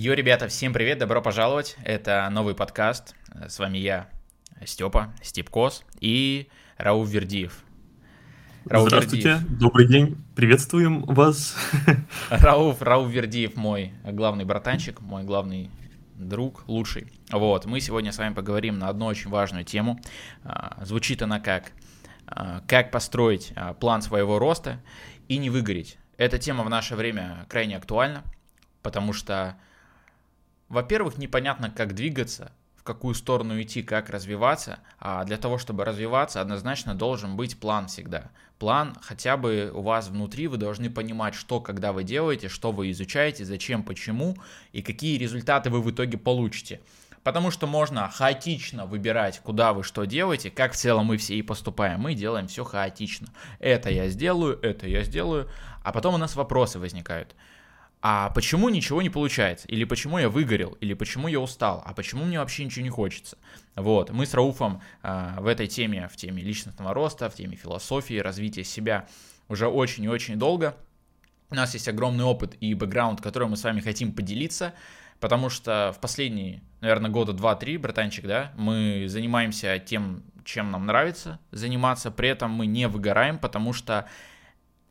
Йо, ребята, всем привет, добро пожаловать. Это новый подкаст. С вами я, Степа, Степ Кос и Рауф Вердиев. Рауф Здравствуйте, Вердиев. добрый день, приветствуем вас. Рауф, Рауф Вердиев мой главный братанчик, мой главный друг, лучший. Вот, мы сегодня с вами поговорим на одну очень важную тему. А, звучит она как а, «Как построить а, план своего роста и не выгореть». Эта тема в наше время крайне актуальна, потому что во-первых, непонятно, как двигаться, в какую сторону идти, как развиваться, а для того, чтобы развиваться, однозначно должен быть план всегда. План хотя бы у вас внутри, вы должны понимать, что, когда вы делаете, что вы изучаете, зачем, почему и какие результаты вы в итоге получите. Потому что можно хаотично выбирать, куда вы что делаете, как в целом мы все и поступаем. Мы делаем все хаотично. Это я сделаю, это я сделаю, а потом у нас вопросы возникают а почему ничего не получается, или почему я выгорел, или почему я устал, а почему мне вообще ничего не хочется. Вот, мы с Рауфом э, в этой теме, в теме личностного роста, в теме философии, развития себя уже очень и очень долго. У нас есть огромный опыт и бэкграунд, которым мы с вами хотим поделиться, потому что в последние, наверное, года 2-3, братанчик, да, мы занимаемся тем, чем нам нравится заниматься, при этом мы не выгораем, потому что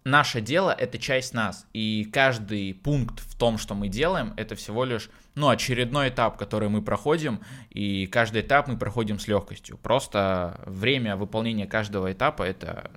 наше дело — это часть нас, и каждый пункт в том, что мы делаем, это всего лишь, ну, очередной этап, который мы проходим, и каждый этап мы проходим с легкостью. Просто время выполнения каждого этапа — это,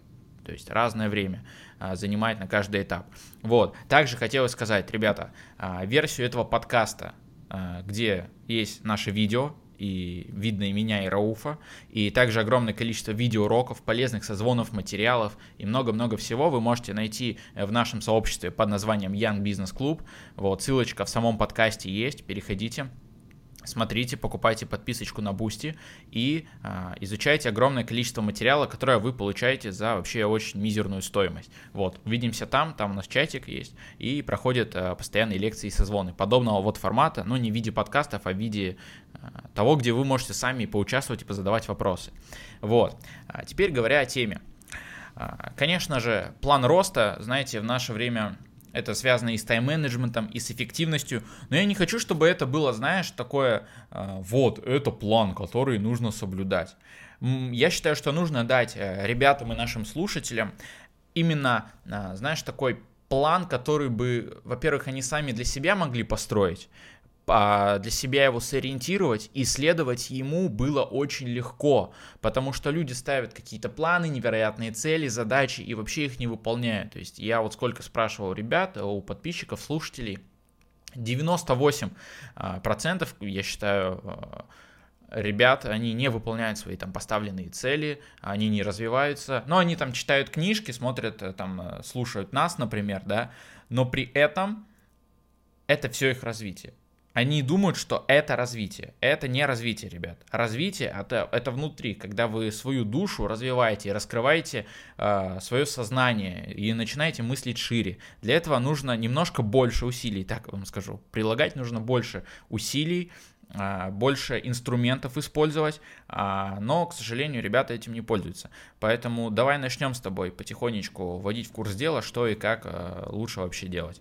то есть, разное время а, занимает на каждый этап. Вот. Также хотелось сказать, ребята, а, версию этого подкаста, а, где есть наше видео, и видно и меня, и Рауфа, и также огромное количество видеоуроков, полезных созвонов, материалов и много-много всего вы можете найти э, в нашем сообществе под названием Young Business Club. Вот, ссылочка в самом подкасте есть, переходите смотрите, покупайте подписочку на Бусти и э, изучайте огромное количество материала, которое вы получаете за вообще очень мизерную стоимость. Вот, увидимся там, там у нас чатик есть, и проходят э, постоянные лекции и созвоны подобного вот формата, но не в виде подкастов, а в виде э, того, где вы можете сами поучаствовать и позадавать вопросы. Вот, а теперь говоря о теме. Конечно же, план роста, знаете, в наше время это связано и с тайм-менеджментом, и с эффективностью. Но я не хочу, чтобы это было, знаешь, такое, э, вот, это план, который нужно соблюдать. Я считаю, что нужно дать э, ребятам и нашим слушателям именно, э, знаешь, такой план, который бы, во-первых, они сами для себя могли построить, а, для себя его сориентировать и следовать ему было очень легко, потому что люди ставят какие-то планы, невероятные цели, задачи и вообще их не выполняют. То есть я вот сколько спрашивал ребят, у подписчиков, слушателей, 98% а, процентов, я считаю, а, ребят, они не выполняют свои там поставленные цели, они не развиваются, но они там читают книжки, смотрят, э, там, э, слушают нас, например, да, но при этом это все их развитие они думают, что это развитие. Это не развитие, ребят. Развитие это, это внутри, когда вы свою душу развиваете, раскрываете э, свое сознание и начинаете мыслить шире. Для этого нужно немножко больше усилий, так вам скажу. Прилагать нужно больше усилий, э, больше инструментов использовать, э, но, к сожалению, ребята этим не пользуются. Поэтому давай начнем с тобой потихонечку вводить в курс дела, что и как э, лучше вообще делать.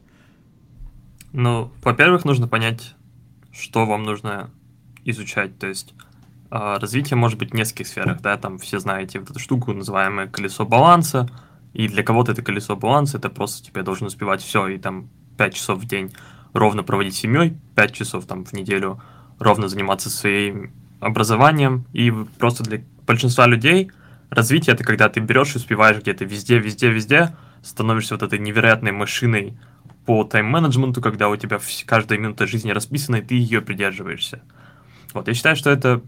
Ну, во-первых, нужно понять, что вам нужно изучать. То есть а, развитие может быть в нескольких сферах, да, там все знаете вот эту штуку, называемое колесо баланса, и для кого-то это колесо баланса, это просто тебе должен успевать все, и там 5 часов в день ровно проводить с семьей, 5 часов там в неделю ровно заниматься своим образованием, и просто для большинства людей развитие это когда ты берешь и успеваешь где-то везде, везде, везде, становишься вот этой невероятной машиной по тайм-менеджменту, когда у тебя каждая минута жизни расписана, и ты ее придерживаешься. Вот, я считаю, что это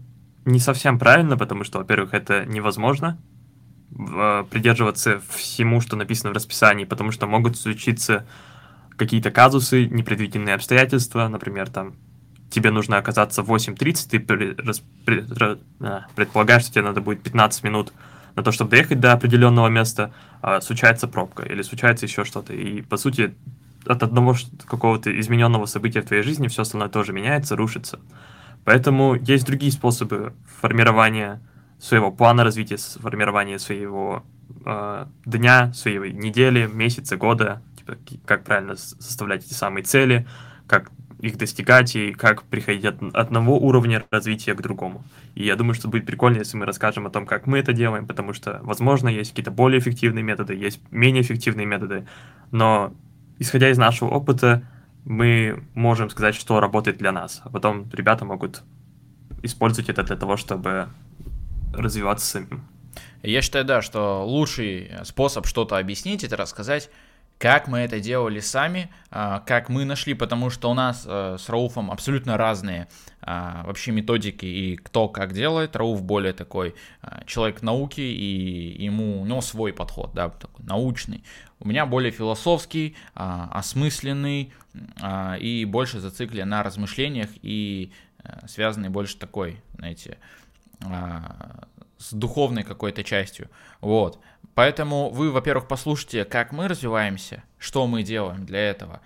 не совсем правильно, потому что, во-первых, это невозможно э, придерживаться всему, что написано в расписании, потому что могут случиться какие-то казусы, непредвиденные обстоятельства, например, там, тебе нужно оказаться в 8.30, ты э, предполагаешь, что тебе надо будет 15 минут на то, чтобы доехать до определенного места, а случается пробка или случается еще что-то. И, по сути, от одного какого-то измененного события в твоей жизни все остальное тоже меняется, рушится. Поэтому есть другие способы формирования своего плана развития, формирования своего э, дня, своей недели, месяца, года, типа, как правильно составлять эти самые цели, как их достигать и как приходить от одного уровня развития к другому. И я думаю, что будет прикольно, если мы расскажем о том, как мы это делаем, потому что, возможно, есть какие-то более эффективные методы, есть менее эффективные методы, но исходя из нашего опыта, мы можем сказать, что работает для нас, а потом ребята могут использовать это для того, чтобы развиваться самим. Я считаю, да, что лучший способ что-то объяснить, это рассказать, как мы это делали сами, а, как мы нашли, потому что у нас э, с Рауфом абсолютно разные а, вообще методики и кто как делает. Рауф более такой а, человек науки, и ему, у него свой подход, да, такой научный. У меня более философский, осмысленный и больше зациклен на размышлениях и э, связанный больше такой, знаете, с духовной какой-то частью. Вот. Поэтому вы, во-первых, послушайте, как мы развиваемся, что мы делаем для этого.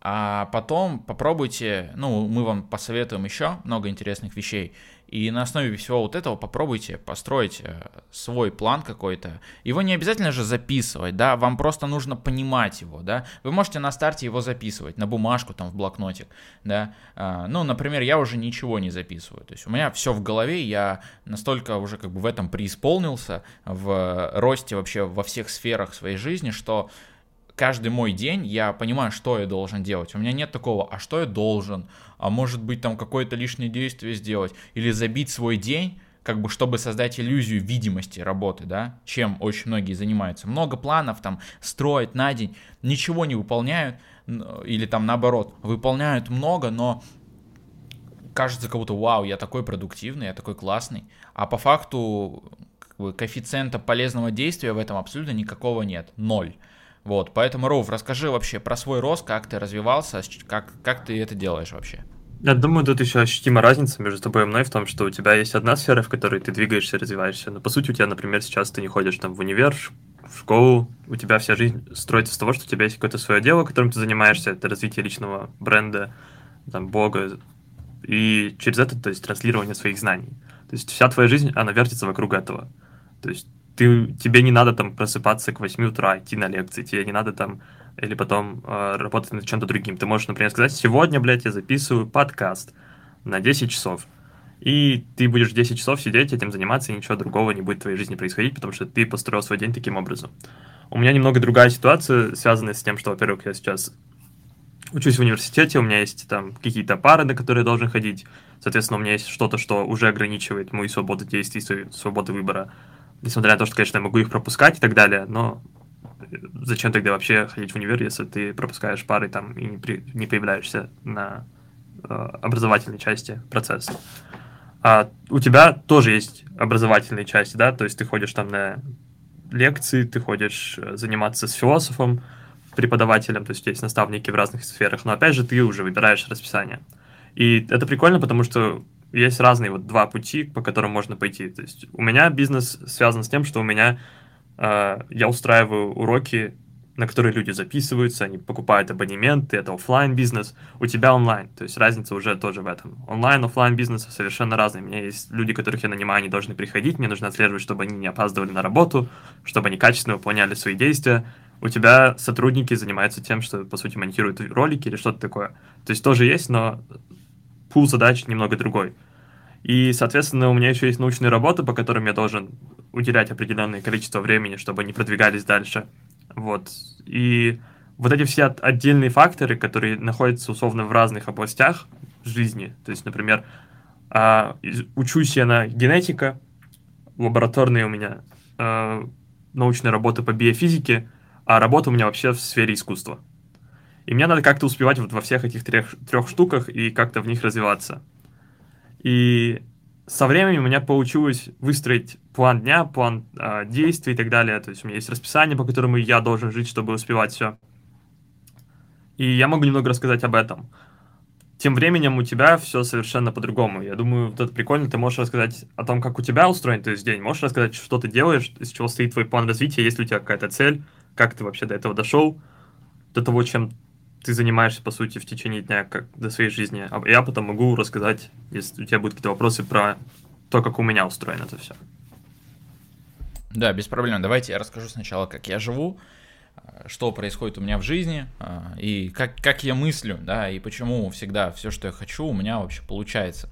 А потом попробуйте, ну, мы вам посоветуем еще много интересных вещей. И на основе всего вот этого попробуйте построить э, свой план какой-то. Его не обязательно же записывать, да, вам просто нужно понимать его, да. Вы можете на старте его записывать, на бумажку, там, в блокнотик, да. А, ну, например, я уже ничего не записываю. То есть у меня все в голове, я настолько уже как бы в этом преисполнился, в росте вообще во всех сферах своей жизни, что каждый мой день я понимаю, что я должен делать. У меня нет такого, а что я должен, а может быть там какое-то лишнее действие сделать, или забить свой день, как бы чтобы создать иллюзию видимости работы, да, чем очень многие занимаются. Много планов там строят на день, ничего не выполняют, или там наоборот, выполняют много, но кажется как будто, вау, я такой продуктивный, я такой классный, а по факту как бы, коэффициента полезного действия в этом абсолютно никакого нет, ноль. Вот, поэтому, Роуф, расскажи вообще про свой рост, как ты развивался, как, как ты это делаешь вообще. Я думаю, тут еще ощутима разница между тобой и мной в том, что у тебя есть одна сфера, в которой ты двигаешься, развиваешься. Но по сути у тебя, например, сейчас ты не ходишь там в универ, в школу, у тебя вся жизнь строится с того, что у тебя есть какое-то свое дело, которым ты занимаешься, это развитие личного бренда, там, блога, и через это, то есть, транслирование своих знаний. То есть вся твоя жизнь, она вертится вокруг этого. То есть ты, тебе не надо там просыпаться к 8 утра, идти на лекции, тебе не надо там или потом э, работать над чем-то другим. Ты можешь, например, сказать, сегодня, блядь, я записываю подкаст на 10 часов. И ты будешь 10 часов сидеть, этим заниматься, и ничего другого не будет в твоей жизни происходить, потому что ты построил свой день таким образом. У меня немного другая ситуация, связанная с тем, что, во-первых, я сейчас учусь в университете, у меня есть там какие-то пары, на которые я должен ходить. Соответственно, у меня есть что-то, что уже ограничивает мою свободу действий, свободу выбора несмотря на то, что, конечно, я могу их пропускать и так далее, но зачем тогда вообще ходить в универ, если ты пропускаешь пары там и не, при, не появляешься на э, образовательной части процесса? А у тебя тоже есть образовательные части, да, то есть ты ходишь там на лекции, ты ходишь э, заниматься с философом, преподавателем, то есть есть наставники в разных сферах, но опять же ты уже выбираешь расписание. И это прикольно, потому что есть разные вот два пути, по которым можно пойти. То есть у меня бизнес связан с тем, что у меня э, я устраиваю уроки, на которые люди записываются, они покупают абонементы, это офлайн бизнес. У тебя онлайн, то есть разница уже тоже в этом. Онлайн, офлайн бизнес совершенно разные. У меня есть люди, которых я нанимаю, они должны приходить, мне нужно отслеживать, чтобы они не опаздывали на работу, чтобы они качественно выполняли свои действия. У тебя сотрудники занимаются тем, что, по сути, монтируют ролики или что-то такое. То есть тоже есть, но пул задач немного другой. И, соответственно, у меня еще есть научные работы, по которым я должен уделять определенное количество времени, чтобы они продвигались дальше. Вот. И вот эти все отдельные факторы, которые находятся условно в разных областях жизни, то есть, например, а, учусь я на генетика, лабораторные у меня а, научные работы по биофизике, а работа у меня вообще в сфере искусства. И мне надо как-то успевать вот во всех этих трех, трех штуках и как-то в них развиваться. И со временем у меня получилось выстроить план дня, план э, действий и так далее. То есть у меня есть расписание, по которому я должен жить, чтобы успевать все. И я могу немного рассказать об этом. Тем временем у тебя все совершенно по-другому. Я думаю, вот это прикольно. Ты можешь рассказать о том, как у тебя устроен то есть день. Можешь рассказать, что ты делаешь, из чего стоит твой план развития, есть ли у тебя какая-то цель, как ты вообще до этого дошел, до того, чем ты занимаешься, по сути, в течение дня, как до своей жизни. А я потом могу рассказать, если у тебя будут какие-то вопросы про то, как у меня устроено это все. Да, без проблем. Давайте я расскажу сначала, как я живу. что происходит у меня в жизни, и как, как я мыслю, да, и почему всегда все, что я хочу, у меня вообще получается.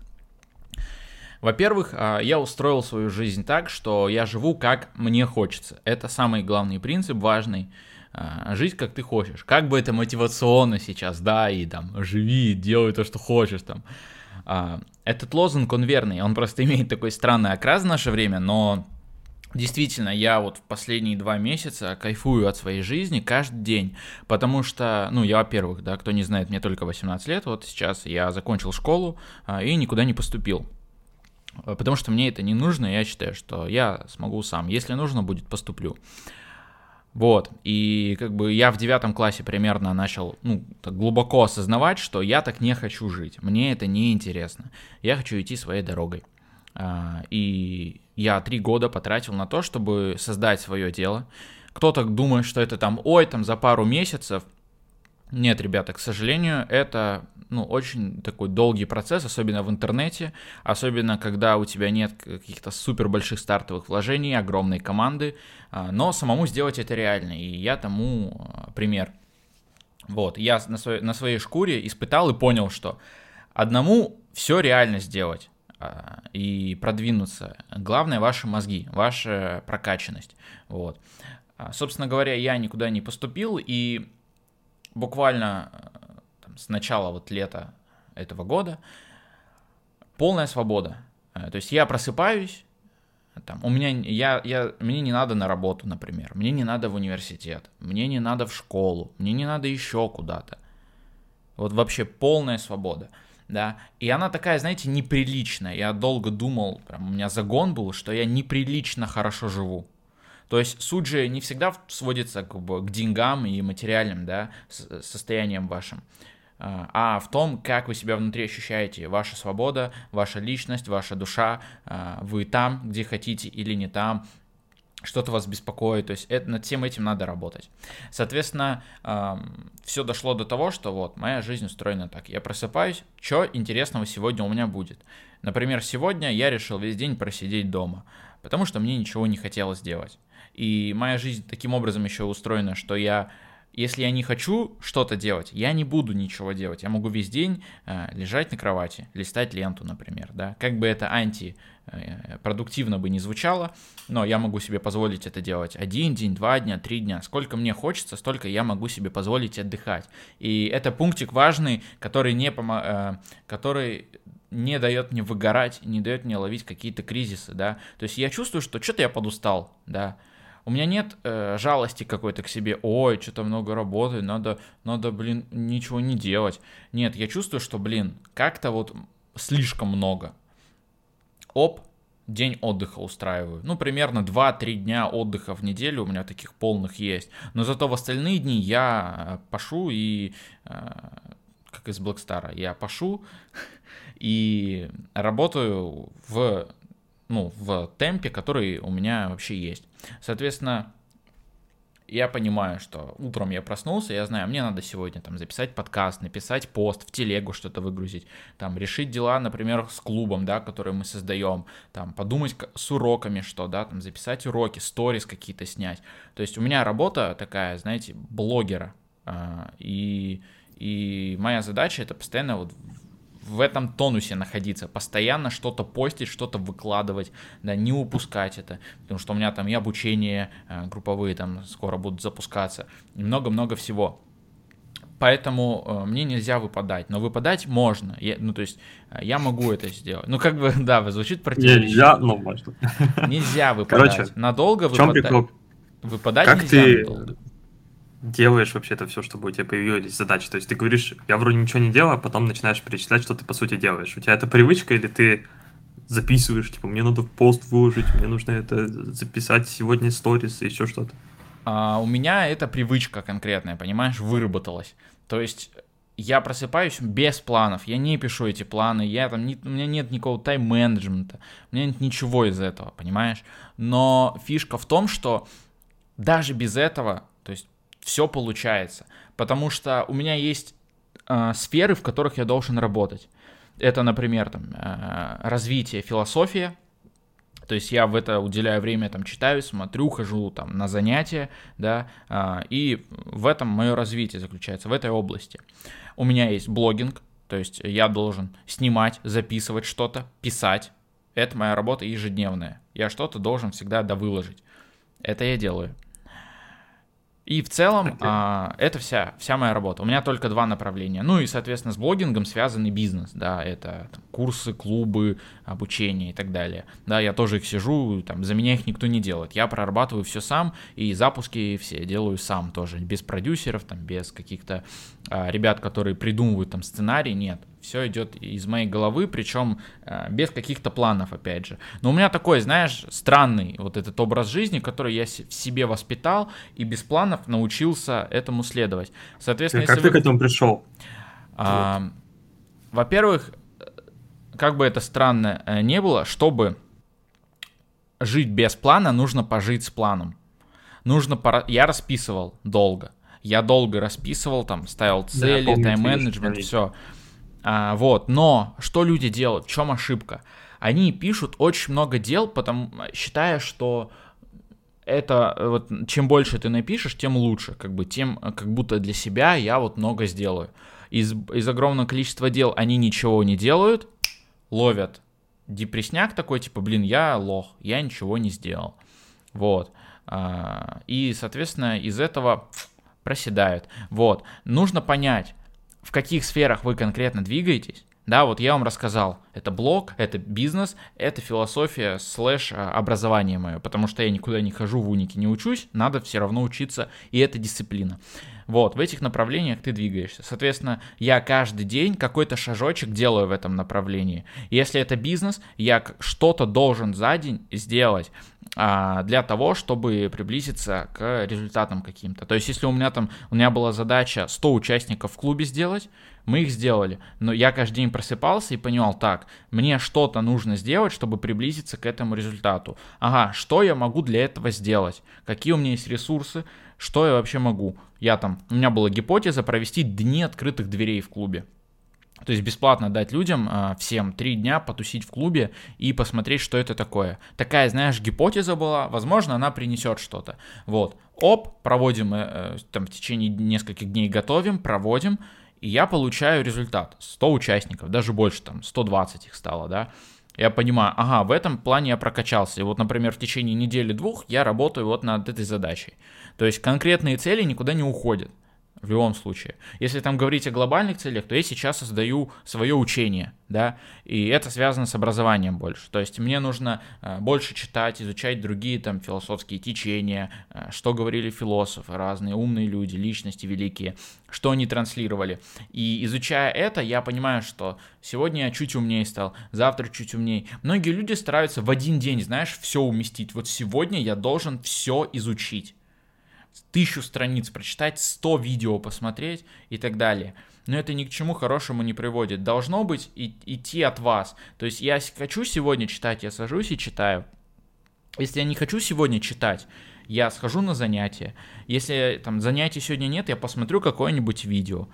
Во-первых, я устроил свою жизнь так, что я живу как мне хочется. Это самый главный принцип, важный. Жить как ты хочешь. Как бы это мотивационно сейчас, да, и там живи, делай то, что хочешь там. Этот лозунг, он верный, он просто имеет такой странный окрас в наше время, но Действительно, я вот в последние два месяца кайфую от своей жизни каждый день, потому что, ну, я, во-первых, да, кто не знает, мне только 18 лет, вот сейчас я закончил школу а, и никуда не поступил. Потому что мне это не нужно, я считаю, что я смогу сам. Если нужно будет, поступлю. Вот, и как бы я в девятом классе примерно начал, ну, так глубоко осознавать, что я так не хочу жить, мне это не интересно, я хочу идти своей дорогой. А, и я три года потратил на то, чтобы создать свое дело. Кто-то думает, что это там, ой, там за пару месяцев. Нет, ребята, к сожалению, это ну, очень такой долгий процесс, особенно в интернете, особенно когда у тебя нет каких-то супер больших стартовых вложений, огромной команды, а, но самому сделать это реально, и я тому а, пример. Вот, я на своей, на своей шкуре испытал и понял, что одному все реально сделать а, и продвинуться. Главное ваши мозги, ваша прокачанность. Вот. Собственно говоря, я никуда не поступил, и буквально с начала вот лета этого года полная свобода. Э, то есть я просыпаюсь, там, у меня, я, я, мне не надо на работу, например, мне не надо в университет, мне не надо в школу, мне не надо еще куда-то. Вот вообще полная свобода, да. И она такая, знаете, неприличная. Я долго думал, прям у меня загон был, что я неприлично хорошо живу. То есть суть же не всегда сводится бы, к деньгам и материальным, да, состоянием вашим. А, а в том, как вы себя внутри ощущаете. Ваша свобода, ваша личность, ваша душа, а, вы там, где хотите или не там, что-то вас беспокоит, то есть это, над всем этим надо работать. Соответственно, все дошло до того, что вот моя жизнь устроена так. Я просыпаюсь, что интересного сегодня у меня будет. Например, сегодня я решил весь день просидеть дома, потому что мне ничего не хотелось делать. И моя жизнь таким образом еще устроена, что я если я не хочу что-то делать, я не буду ничего делать. Я могу весь день э, лежать на кровати, листать ленту, например, да. Как бы это антипродуктивно э, бы не звучало, но я могу себе позволить это делать один день, два дня, три дня. Сколько мне хочется, столько я могу себе позволить отдыхать. И это пунктик важный, который не, помо... э, который не дает мне выгорать, не дает мне ловить какие-то кризисы, да. То есть я чувствую, что что-то я подустал, да у меня нет э, жалости какой-то к себе, ой, что-то много работы, надо, надо, блин, ничего не делать. Нет, я чувствую, что, блин, как-то вот слишком много. Оп, день отдыха устраиваю. Ну, примерно 2-3 дня отдыха в неделю у меня таких полных есть. Но зато в остальные дни я э, пашу и... Э, как из Блэкстара, я пашу и работаю в ну, в темпе, который у меня вообще есть. Соответственно, я понимаю, что утром я проснулся, я знаю, мне надо сегодня там записать подкаст, написать пост, в телегу что-то выгрузить, там решить дела, например, с клубом, да, который мы создаем, там подумать с уроками, что, да, там записать уроки, сторис какие-то снять. То есть у меня работа такая, знаете, блогера, а, и, и моя задача это постоянно вот в этом тонусе находиться, постоянно что-то постить, что-то выкладывать, да, не упускать это, потому что у меня там и обучение э, групповые там скоро будут запускаться, и много-много всего. Поэтому э, мне нельзя выпадать, но выпадать можно, я, ну то есть э, я могу это сделать. Ну как бы, да, звучит противоречиво. Нельзя, но можно. Нельзя выпадать. Короче, надолго выпадать. Выпадать как нельзя ты... надолго делаешь вообще это все, чтобы у тебя появились задачи. То есть ты говоришь, я вроде ничего не делаю, а потом начинаешь перечислять, что ты по сути делаешь. У тебя это привычка или ты записываешь, типа, мне надо пост выложить, мне нужно это записать сегодня сторис и еще что-то? А, у меня это привычка конкретная, понимаешь, выработалась. То есть я просыпаюсь без планов, я не пишу эти планы, я там не, у меня нет никакого тайм-менеджмента, у меня нет ничего из этого, понимаешь? Но фишка в том, что даже без этого, то есть все получается. Потому что у меня есть э, сферы, в которых я должен работать. Это, например, там, э, развитие, философия, То есть я в это уделяю время, там, читаю, смотрю, хожу там на занятия, да, а, и в этом мое развитие заключается, в этой области. У меня есть блогинг, то есть я должен снимать, записывать что-то, писать. Это моя работа ежедневная. Я что-то должен всегда довыложить. Это я делаю. И в целом okay. а, это вся, вся моя работа. У меня только два направления. Ну и, соответственно, с блогингом связанный бизнес. Да, это там, курсы, клубы, обучение и так далее. Да, я тоже их сижу, там, за меня их никто не делает. Я прорабатываю все сам, и запуски все делаю сам тоже. Без продюсеров, там, без каких-то а, ребят, которые придумывают там сценарий, нет все идет из моей головы, причем э, без каких-то планов, опять же. Но у меня такой, знаешь, странный вот этот образ жизни, который я в себе воспитал и без планов научился этому следовать. Соответственно, а как ты вы... к этому пришел? А, вот. Во-первых, как бы это странно э, не было, чтобы жить без плана, нужно пожить с планом. Нужно пора... Я расписывал долго. Я долго расписывал, там, ставил цели, да, тайм-менеджмент, все. А, вот, но что люди делают, в чем ошибка? Они пишут очень много дел, потому, считая, что это вот чем больше ты напишешь, тем лучше, как бы тем, как будто для себя я вот много сделаю. Из, из огромного количества дел они ничего не делают, ловят депресняк такой, типа, блин, я лох, я ничего не сделал. Вот. А, и, соответственно, из этого проседают. Вот. Нужно понять, в каких сферах вы конкретно двигаетесь. Да, вот я вам рассказал, это блог, это бизнес, это философия слэш а, образование мое, потому что я никуда не хожу, в унике не учусь, надо все равно учиться, и это дисциплина. Вот, в этих направлениях ты двигаешься. Соответственно, я каждый день какой-то шажочек делаю в этом направлении. Если это бизнес, я что-то должен за день сделать а, для того, чтобы приблизиться к результатам каким-то. То есть, если у меня там, у меня была задача 100 участников в клубе сделать, мы их сделали. Но я каждый день просыпался и понимал, так, мне что-то нужно сделать, чтобы приблизиться к этому результату. Ага, что я могу для этого сделать? Какие у меня есть ресурсы? Что я вообще могу? Я там, у меня была гипотеза провести дни открытых дверей в клубе. То есть бесплатно дать людям, а, всем, три дня потусить в клубе и посмотреть, что это такое. Такая, знаешь, гипотеза была, возможно, она принесет что-то. Вот, оп, проводим, э, э, там в течение нескольких дней готовим, проводим, и я получаю результат. 100 участников, даже больше, там, 120 их стало, да. Я понимаю, ага, в этом плане я прокачался. И вот, например, в течение недели-двух я работаю вот над этой задачей. То есть конкретные цели никуда не уходят в любом случае. Если там говорить о глобальных целях, то я сейчас создаю свое учение, да, и это связано с образованием больше. То есть мне нужно э, больше читать, изучать другие там философские течения, э, что говорили философы, разные умные люди, личности великие, что они транслировали. И изучая это, я понимаю, что сегодня я чуть умнее стал, завтра чуть умнее. Многие люди стараются в один день, знаешь, все уместить. Вот сегодня я должен все изучить тысячу страниц прочитать, 100 видео посмотреть и так далее. Но это ни к чему хорошему не приводит. Должно быть и, идти от вас. То есть я хочу сегодня читать, я сажусь и читаю. Если я не хочу сегодня читать, я схожу на занятия. Если там занятий сегодня нет, я посмотрю какое-нибудь видео.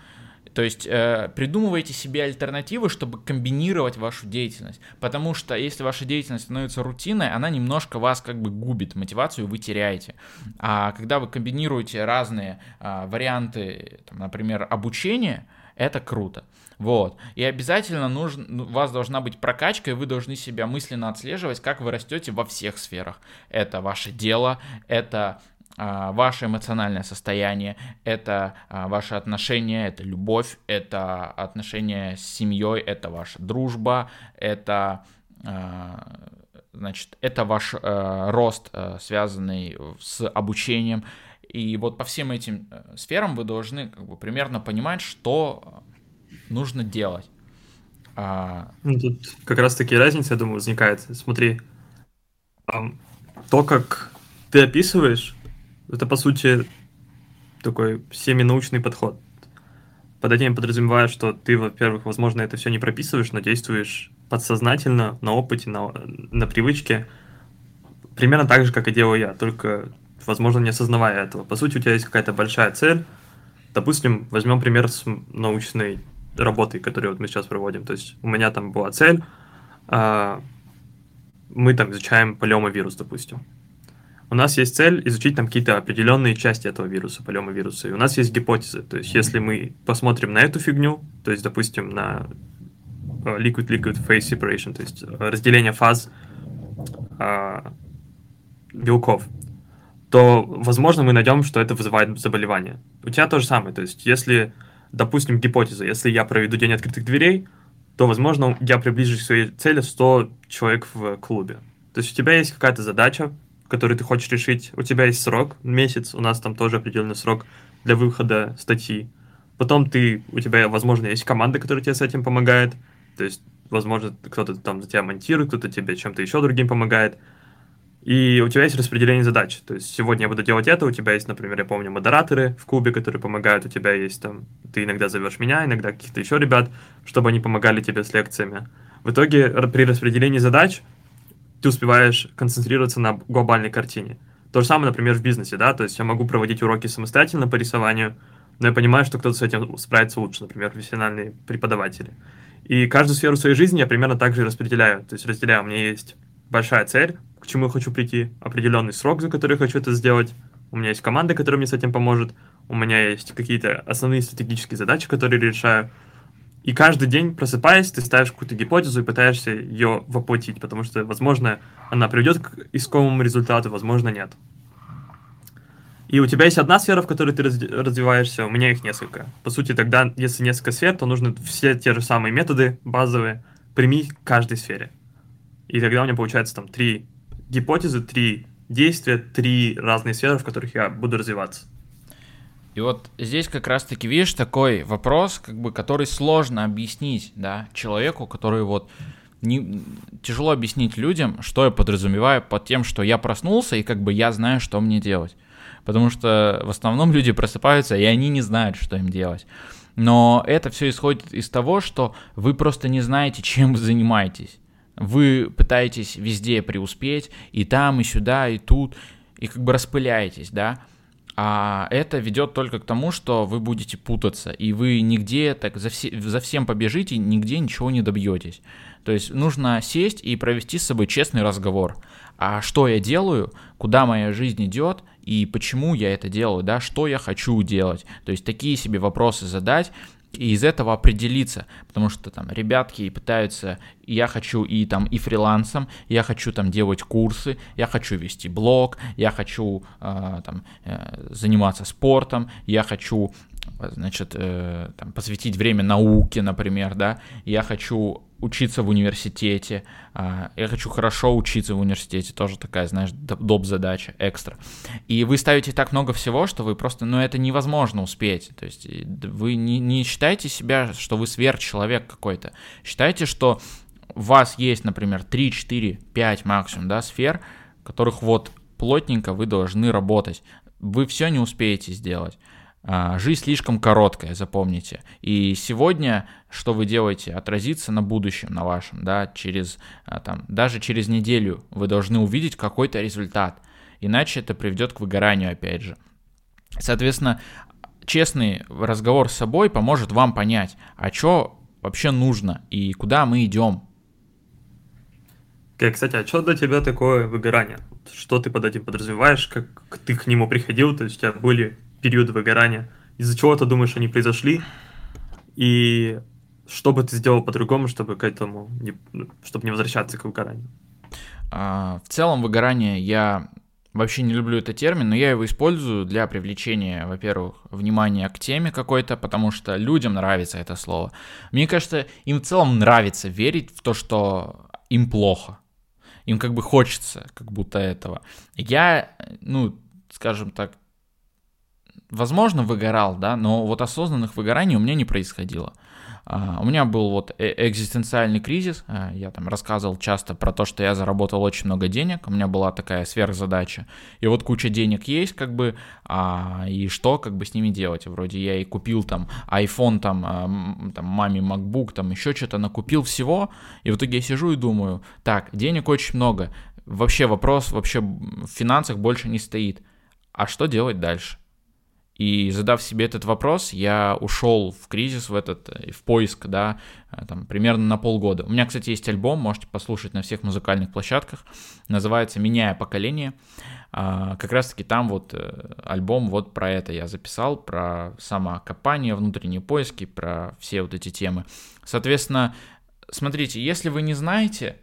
То есть э, придумывайте себе альтернативы, чтобы комбинировать вашу деятельность. Потому что если ваша деятельность становится рутиной, она немножко вас как бы губит, мотивацию вы теряете. А когда вы комбинируете разные э, варианты, там, например, обучения, это круто. Вот. И обязательно нужен, ну, у вас должна быть прокачка, и вы должны себя мысленно отслеживать, как вы растете во всех сферах. Это ваше дело, это ваше эмоциональное состояние, это а, ваши отношения, это любовь, это отношения с семьей, это ваша дружба, это а, значит, это ваш рост, связанный с обучением. И вот по всем этим э, сферам вы должны как бы примерно понимать, что нужно делать. Ну, тут как раз таки разница, я думаю, возникает. Смотри, то, как ты описываешь, это, по сути, такой семинаучный подход. Под этим подразумеваю, что ты, во-первых, возможно, это все не прописываешь, но действуешь подсознательно, на опыте, на, на привычке, примерно так же, как и делаю я, только, возможно, не осознавая этого. По сути, у тебя есть какая-то большая цель. Допустим, возьмем пример с научной работой, которую вот мы сейчас проводим. То есть у меня там была цель, а, мы там изучаем полиомовирус, допустим. У нас есть цель изучить там какие-то определенные части этого вируса, полиомовируса. И у нас есть гипотезы. То есть, если мы посмотрим на эту фигню, то есть, допустим, на liquid-liquid phase separation, то есть разделение фаз а, белков, то, возможно, мы найдем, что это вызывает заболевание. У тебя то же самое. То есть, если, допустим, гипотеза, если я проведу день открытых дверей, то, возможно, я приближусь к своей цели 100 человек в клубе. То есть у тебя есть какая-то задача, которую ты хочешь решить, у тебя есть срок, месяц, у нас там тоже определенный срок для выхода статьи. Потом ты, у тебя, возможно, есть команда, которая тебе с этим помогает. То есть, возможно, кто-то там за тебя монтирует, кто-то тебе чем-то еще другим помогает. И у тебя есть распределение задач. То есть сегодня я буду делать это, у тебя есть, например, я помню, модераторы в клубе, которые помогают, у тебя есть там, ты иногда зовешь меня, иногда каких-то еще ребят, чтобы они помогали тебе с лекциями. В итоге при распределении задач ты успеваешь концентрироваться на глобальной картине. То же самое, например, в бизнесе, да, то есть я могу проводить уроки самостоятельно по рисованию, но я понимаю, что кто-то с этим справится лучше, например, профессиональные преподаватели. И каждую сферу своей жизни я примерно так же распределяю. То есть разделяю, у меня есть большая цель, к чему я хочу прийти, определенный срок, за который я хочу это сделать. У меня есть команда, которая мне с этим поможет. У меня есть какие-то основные стратегические задачи, которые решаю. И каждый день, просыпаясь, ты ставишь какую-то гипотезу и пытаешься ее воплотить, потому что, возможно, она приведет к искомому результату, возможно, нет. И у тебя есть одна сфера, в которой ты развиваешься, у меня их несколько. По сути, тогда, если несколько сфер, то нужно все те же самые методы базовые применить к каждой сфере. И тогда у меня получается там три гипотезы, три действия, три разные сферы, в которых я буду развиваться. И вот здесь как раз-таки, видишь, такой вопрос, как бы, который сложно объяснить, да, человеку, который вот не, тяжело объяснить людям, что я подразумеваю под тем, что я проснулся и как бы я знаю, что мне делать. Потому что в основном люди просыпаются, и они не знают, что им делать. Но это все исходит из того, что вы просто не знаете, чем вы занимаетесь. Вы пытаетесь везде преуспеть, и там, и сюда, и тут, и как бы распыляетесь, да. А это ведет только к тому, что вы будете путаться, и вы нигде так за, все, за всем побежите, нигде ничего не добьетесь. То есть нужно сесть и провести с собой честный разговор. А что я делаю, куда моя жизнь идет, и почему я это делаю, да, что я хочу делать. То есть такие себе вопросы задать, и из этого определиться, потому что там ребятки пытаются, я хочу и там и фрилансом, я хочу там делать курсы, я хочу вести блог, я хочу э, там э, заниматься спортом, я хочу значит, э, там, посвятить время науке, например, да, я хочу учиться в университете, э, я хочу хорошо учиться в университете, тоже такая, знаешь, доп. задача, экстра. И вы ставите так много всего, что вы просто, ну, это невозможно успеть, то есть вы не, не считаете себя, что вы сверхчеловек какой-то, считайте, что у вас есть, например, 3, 4, 5 максимум, да, сфер, которых вот плотненько вы должны работать. Вы все не успеете сделать. А, жизнь слишком короткая, запомните. И сегодня, что вы делаете, отразится на будущем, на вашем, да, через, а, там, даже через неделю вы должны увидеть какой-то результат, иначе это приведет к выгоранию, опять же. Соответственно, честный разговор с собой поможет вам понять, а что вообще нужно и куда мы идем. Кстати, а что для тебя такое выгорание? Что ты под этим подразумеваешь, как ты к нему приходил, то есть у тебя были периоды выгорания? Из-за чего ты думаешь, они произошли? И что бы ты сделал по-другому, чтобы к этому, не, чтобы не возвращаться к выгоранию? А, в целом выгорание я вообще не люблю этот термин, но я его использую для привлечения, во-первых, внимания к теме какой-то, потому что людям нравится это слово. Мне кажется, им в целом нравится верить в то, что им плохо. Им как бы хочется как будто этого. Я, ну, скажем так, возможно, выгорал, да, но вот осознанных выгораний у меня не происходило. Uh, у меня был вот э, экзистенциальный кризис, uh, я там рассказывал часто про то, что я заработал очень много денег, у меня была такая сверхзадача, и вот куча денег есть, как бы, uh, и что, как бы с ними делать, вроде я и купил там iPhone, там, там маме MacBook, там еще что-то накупил всего, и в итоге я сижу и думаю, так, денег очень много, вообще вопрос вообще в финансах больше не стоит, а что делать дальше? И задав себе этот вопрос, я ушел в кризис, в этот, э, в поиск, да, э, там, примерно на полгода. У меня, кстати, есть альбом, можете послушать на всех музыкальных площадках, называется «Меняя поколение». А, как раз-таки там вот э, альбом вот про это я записал, про самокопание, внутренние поиски, про все вот эти темы. Соответственно, смотрите, если вы не знаете,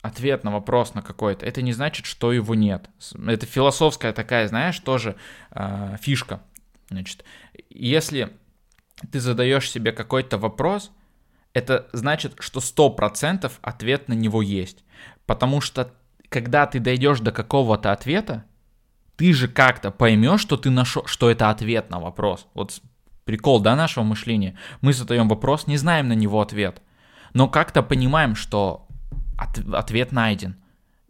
ответ на вопрос на какой-то, это не значит, что его нет. Это философская такая, знаешь, тоже э, фишка. Значит, если ты задаешь себе какой-то вопрос, это значит, что 100% ответ на него есть. Потому что когда ты дойдешь до какого-то ответа, ты же как-то поймешь, что ты нашел, что это ответ на вопрос. Вот прикол, да, нашего мышления. Мы задаем вопрос, не знаем на него ответ. Но как-то понимаем, что от, ответ найден.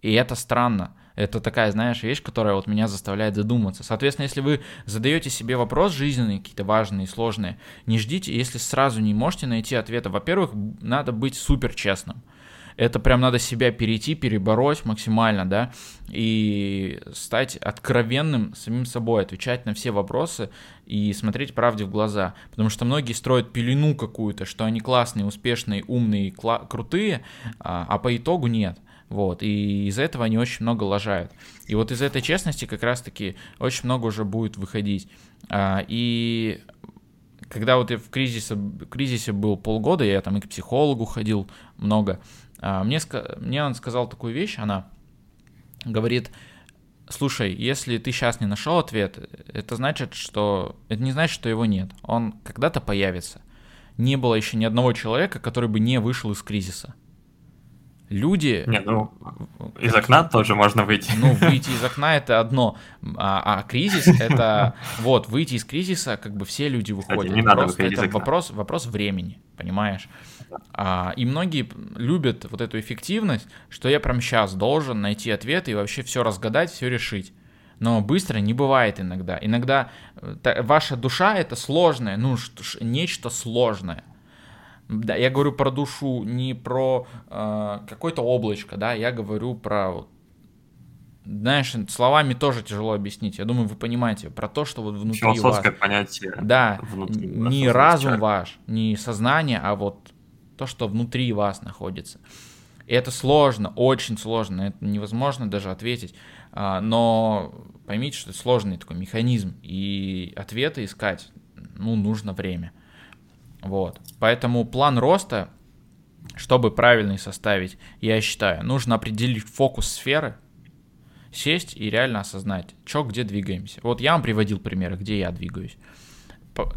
И это странно. Это такая, знаешь, вещь, которая вот меня заставляет задуматься. Соответственно, если вы задаете себе вопрос жизненный, какие-то важные, сложные, не ждите, если сразу не можете найти ответа. Во-первых, надо быть супер честным это прям надо себя перейти, перебороть максимально, да, и стать откровенным самим собой, отвечать на все вопросы и смотреть правде в глаза. Потому что многие строят пелену какую-то, что они классные, успешные, умные, кла- крутые, а, а по итогу нет. Вот, и из-за этого они очень много лажают. И вот из этой честности как раз-таки очень много уже будет выходить. А, и когда вот я в кризисе, в кризисе был полгода, я там и к психологу ходил много, а, мне, мне он сказал такую вещь, она говорит, слушай, если ты сейчас не нашел ответ, это значит, что... Это не значит, что его нет. Он когда-то появится. Не было еще ни одного человека, который бы не вышел из кризиса. Люди... Не, ну, из окна тоже можно выйти. Ну, выйти из окна это одно, а, а кризис это... Вот, выйти из кризиса, как бы все люди выходят. Кстати, не надо выходить это вопрос, вопрос времени, понимаешь? А, и многие любят вот эту эффективность, что я прям сейчас должен найти ответ и вообще все разгадать, все решить. Но быстро не бывает иногда. Иногда та, ваша душа это сложное, ну, нечто сложное. Да, я говорю про душу, не про э, какое-то облачко, да, я говорю про знаешь, словами тоже тяжело объяснить. Я думаю, вы понимаете про то, что вот внутри Философское вас. понятие. Да, внутри не разум человек. ваш, не сознание, а вот то, что внутри вас находится. И это сложно, очень сложно, это невозможно даже ответить. А, но поймите, что это сложный такой механизм, и ответы искать, ну, нужно время. Вот. Поэтому план роста, чтобы правильный составить, я считаю, нужно определить фокус сферы, сесть и реально осознать, что где двигаемся. Вот я вам приводил примеры, где я двигаюсь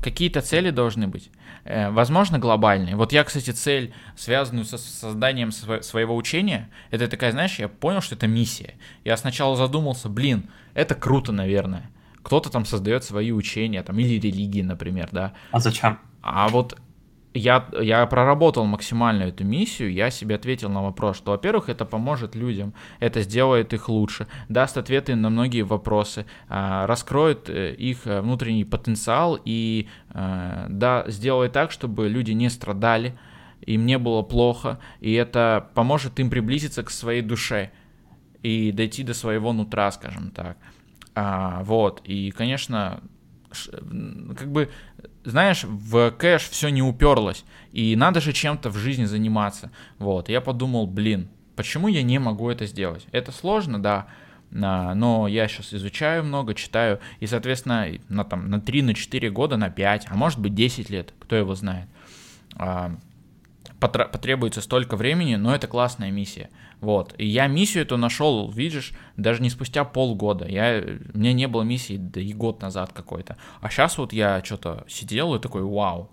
какие-то цели должны быть. Э, возможно, глобальные. Вот я, кстати, цель, связанную со созданием своего учения, это такая, знаешь, я понял, что это миссия. Я сначала задумался, блин, это круто, наверное. Кто-то там создает свои учения, там, или религии, например, да. А зачем? А вот я, я проработал максимально эту миссию, я себе ответил на вопрос, что, во-первых, это поможет людям, это сделает их лучше, даст ответы на многие вопросы, а, раскроет э, их э, внутренний потенциал и э, да, сделает так, чтобы люди не страдали, им не было плохо, и это поможет им приблизиться к своей душе и дойти до своего нутра, скажем так. А, вот, и, конечно, как бы знаешь, в кэш все не уперлось, и надо же чем-то в жизни заниматься. Вот, я подумал, блин, почему я не могу это сделать? Это сложно, да, но я сейчас изучаю много, читаю, и, соответственно, на, там, на 3, на 4 года, на 5, а может быть 10 лет, кто его знает, а, потребуется столько времени, но это классная миссия. Вот. И я миссию эту нашел, видишь, даже не спустя полгода. Я, у меня не было миссии, да и год назад какой-то. А сейчас вот я что-то сидел и такой, вау,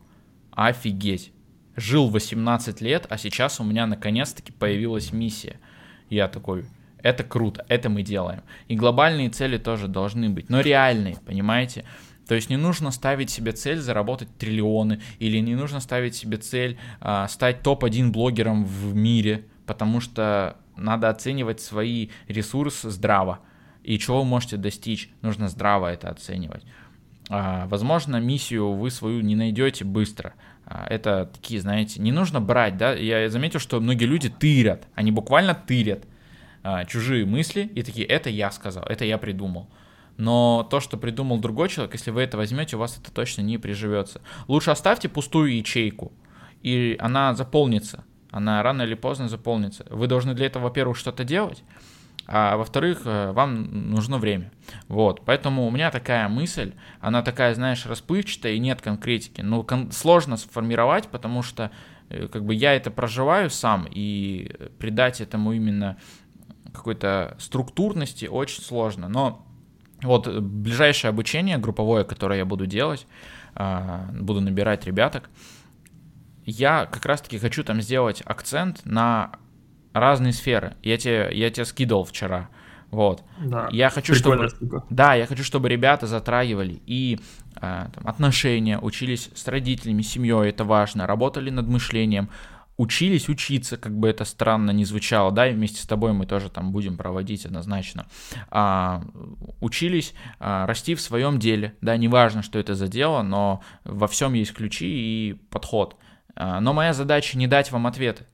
офигеть. Жил 18 лет, а сейчас у меня наконец-таки появилась миссия. Я такой, это круто, это мы делаем. И глобальные цели тоже должны быть, но реальные, понимаете? То есть не нужно ставить себе цель заработать триллионы, или не нужно ставить себе цель а, стать топ-1 блогером в мире, потому что надо оценивать свои ресурсы здраво. И чего вы можете достичь, нужно здраво это оценивать. А, возможно, миссию вы свою не найдете быстро. А, это такие, знаете, не нужно брать, да. Я заметил, что многие люди тырят, они буквально тырят а, чужие мысли и такие, это я сказал, это я придумал. но то, что придумал другой человек, если вы это возьмете, у вас это точно не приживется. Лучше оставьте пустую ячейку, и она заполнится. Она рано или поздно заполнится. Вы должны для этого, во-первых, что-то делать, а во-вторых, э, вам нужно время. Вот, поэтому у меня такая мысль, она такая, знаешь, расплывчатая и нет конкретики. Ну, кон- сложно сформировать, потому что э, как бы я это проживаю сам, и придать этому именно какой-то структурности очень сложно. Но вот ближайшее обучение групповое, которое я буду делать, а, буду набирать ребяток, я как раз-таки хочу там сделать акцент на разные сферы. Я тебе, я тебе скидывал вчера. Вот. Да, я хочу, чтобы... Штука. Да, я хочу, чтобы ребята затрагивали и э, там, отношения, учились с родителями, семьей, это важно, работали над мышлением, учились учиться, как бы это странно не звучало, да, и вместе с тобой мы тоже там будем проводить однозначно. А, учились а, расти в своем деле, да, неважно, что это за дело, но во всем есть ключи и подход. А, но моя задача не дать вам ответы,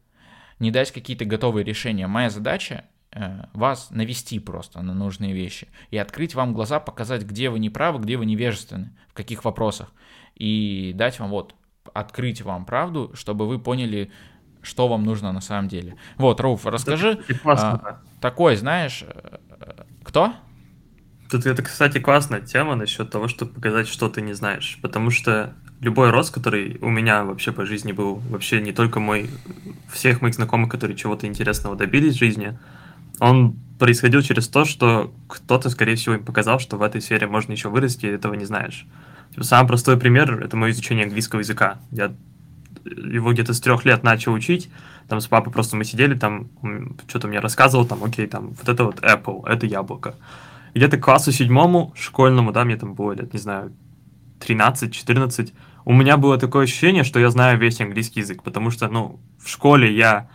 не дать какие-то готовые решения. Моя задача э, вас навести просто на нужные вещи и открыть вам глаза, показать, где вы не правы, где вы невежественны, в каких вопросах, и дать вам вот открыть вам правду, чтобы вы поняли, что вам нужно на самом деле. Вот, Рауф, расскажи. а, такой, знаешь, э, кто? Тут это, кстати, классная тема насчет того, чтобы показать, что ты не знаешь. Потому что любой рост, который у меня вообще по жизни был, вообще не только мой, всех моих знакомых, которые чего-то интересного добились в жизни, он происходил через то, что кто-то, скорее всего, им показал, что в этой сфере можно еще вырасти, и этого не знаешь. Типа, самый простой пример — это мое изучение английского языка. Я его где-то с трех лет начал учить, там с папой просто мы сидели, там что-то мне рассказывал, там, окей, там, вот это вот Apple, это яблоко. где-то к классу седьмому, школьному, да, мне там было лет, не знаю, 13-14, у меня было такое ощущение, что я знаю весь английский язык, потому что, ну, в школе я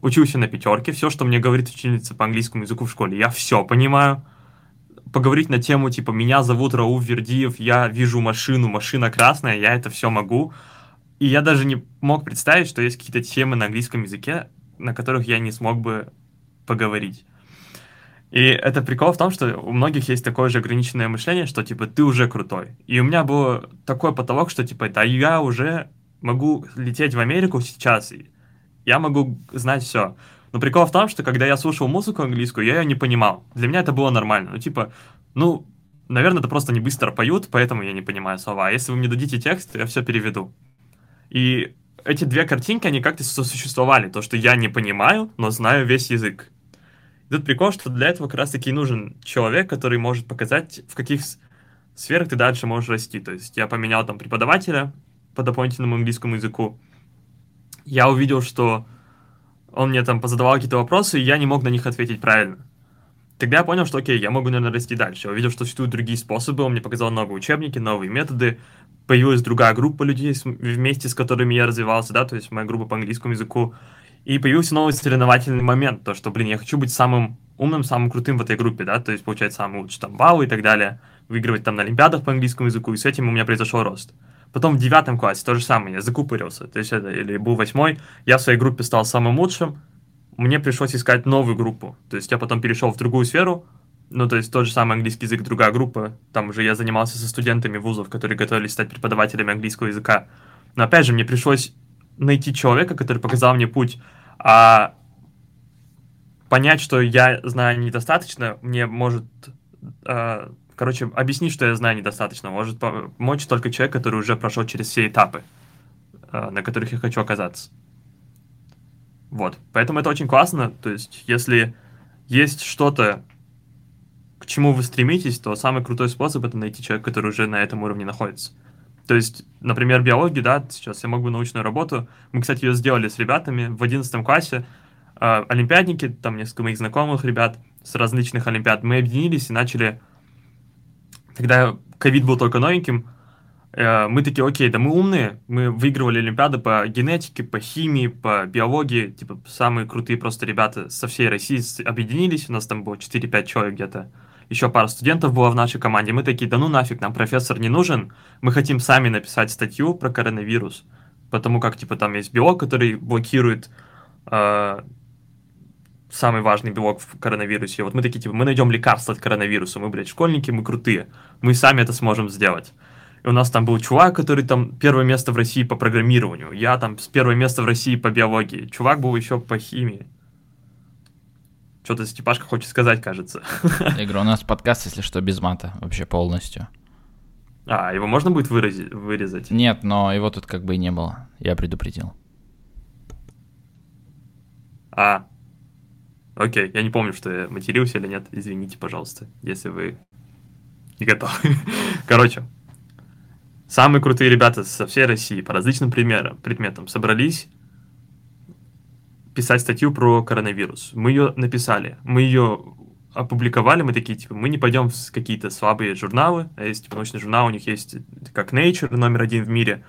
учился на пятерке, все, что мне говорит учительница по английскому языку в школе, я все понимаю. Поговорить на тему, типа, меня зовут Рауф Вердиев, я вижу машину, машина красная, я это все могу. И я даже не мог представить, что есть какие-то темы на английском языке, на которых я не смог бы поговорить. И это прикол в том, что у многих есть такое же ограниченное мышление, что, типа, ты уже крутой. И у меня был такой потолок, что, типа, да я уже могу лететь в Америку сейчас, и я могу знать все. Но прикол в том, что когда я слушал музыку английскую, я ее не понимал. Для меня это было нормально. Ну, типа, ну, наверное, это просто не быстро поют, поэтому я не понимаю слова. А если вы мне дадите текст, я все переведу. И эти две картинки, они как-то сосуществовали. То, что я не понимаю, но знаю весь язык. Тут прикол, что для этого как раз-таки нужен человек, который может показать, в каких сферах ты дальше можешь расти. То есть я поменял там преподавателя по дополнительному английскому языку. Я увидел, что он мне там позадавал какие-то вопросы, и я не мог на них ответить правильно. Тогда я понял, что окей, я могу, наверное, расти дальше. Я увидел, что существуют другие способы, он мне показал новые учебники, новые методы. Появилась другая группа людей, вместе с которыми я развивался, да, то есть моя группа по английскому языку и появился новый соревновательный момент, то, что, блин, я хочу быть самым умным, самым крутым в этой группе, да, то есть получать самый лучший там баллы и так далее, выигрывать там на олимпиадах по английскому языку, и с этим у меня произошел рост. Потом в девятом классе то же самое, я закупорился, то есть это, или был восьмой, я в своей группе стал самым лучшим, мне пришлось искать новую группу, то есть я потом перешел в другую сферу, ну, то есть тот же самый английский язык, другая группа, там уже я занимался со студентами вузов, которые готовились стать преподавателями английского языка, но опять же, мне пришлось найти человека, который показал мне путь, а понять, что я знаю недостаточно, мне может, э, короче, объяснить, что я знаю недостаточно, может помочь только человек, который уже прошел через все этапы, э, на которых я хочу оказаться. Вот, поэтому это очень классно, то есть, если есть что-то, к чему вы стремитесь, то самый крутой способ это найти человека, который уже на этом уровне находится. То есть, например, биологию, да, сейчас я могу научную работу. Мы, кстати, ее сделали с ребятами в 11 классе. Э, олимпиадники, там несколько моих знакомых ребят с различных олимпиад, мы объединились и начали... Когда ковид был только новеньким, э, мы такие, окей, да мы умные, мы выигрывали олимпиады по генетике, по химии, по биологии, типа самые крутые просто ребята со всей России объединились, у нас там было 4-5 человек где-то еще пара студентов было в нашей команде. Мы такие, да ну нафиг, нам профессор не нужен. Мы хотим сами написать статью про коронавирус. Потому как, типа, там есть белок, который блокирует э, самый важный белок в коронавирусе. Вот мы такие, типа, мы найдем лекарство от коронавируса, мы, блядь, школьники, мы крутые, мы сами это сможем сделать. И у нас там был чувак, который там первое место в России по программированию, я там с первое место в России по биологии, чувак был еще по химии. Что-то Степашка хочет сказать, кажется. Говорю, у нас подкаст, если что, без мата, вообще полностью. А, его можно будет выразить, вырезать? Нет, но его тут как бы и не было, я предупредил. А, окей, я не помню, что я матерился или нет, извините, пожалуйста, если вы не готовы. Короче, самые крутые ребята со всей России по различным примерам, предметам собрались писать статью про коронавирус. Мы ее написали, мы ее опубликовали, мы такие, типа, мы не пойдем в какие-то слабые журналы, а есть, типа, научный журнал, у них есть, как Nature, номер один в мире,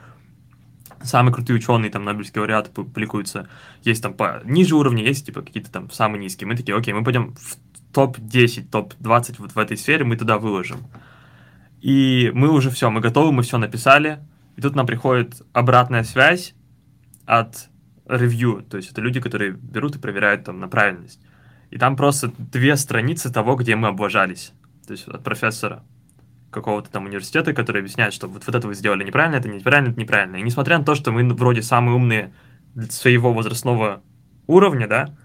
самые крутые ученые, там, Нобелевские лауреаты публикуются, есть там по ниже уровня, есть, типа, какие-то там самые низкие. Мы такие, окей, мы пойдем в топ-10, топ-20 вот в этой сфере, мы туда выложим. И мы уже все, мы готовы, мы все написали, и тут нам приходит обратная связь от ревью, то есть это люди, которые берут и проверяют там на правильность. И там просто две страницы того, где мы облажались. То есть от профессора какого-то там университета, который объясняет, что вот, вот это вы сделали неправильно, это неправильно, это неправильно. И несмотря на то, что мы вроде самые умные своего возрастного уровня, да,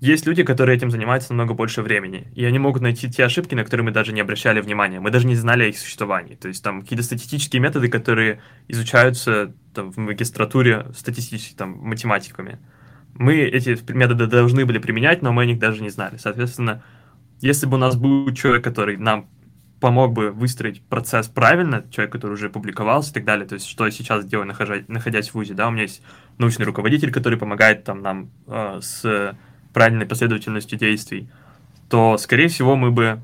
есть люди, которые этим занимаются намного больше времени, и они могут найти те ошибки, на которые мы даже не обращали внимания, мы даже не знали о их существовании. То есть там какие-то статистические методы, которые изучаются там, в магистратуре статистически, там, математиками. Мы эти методы должны были применять, но мы о них даже не знали. Соответственно, если бы у нас был человек, который нам помог бы выстроить процесс правильно, человек, который уже публиковался и так далее, то есть что я сейчас делаю, находясь, в ВУЗе, да, у меня есть научный руководитель, который помогает там нам э, с правильной последовательностью действий, то, скорее всего, мы бы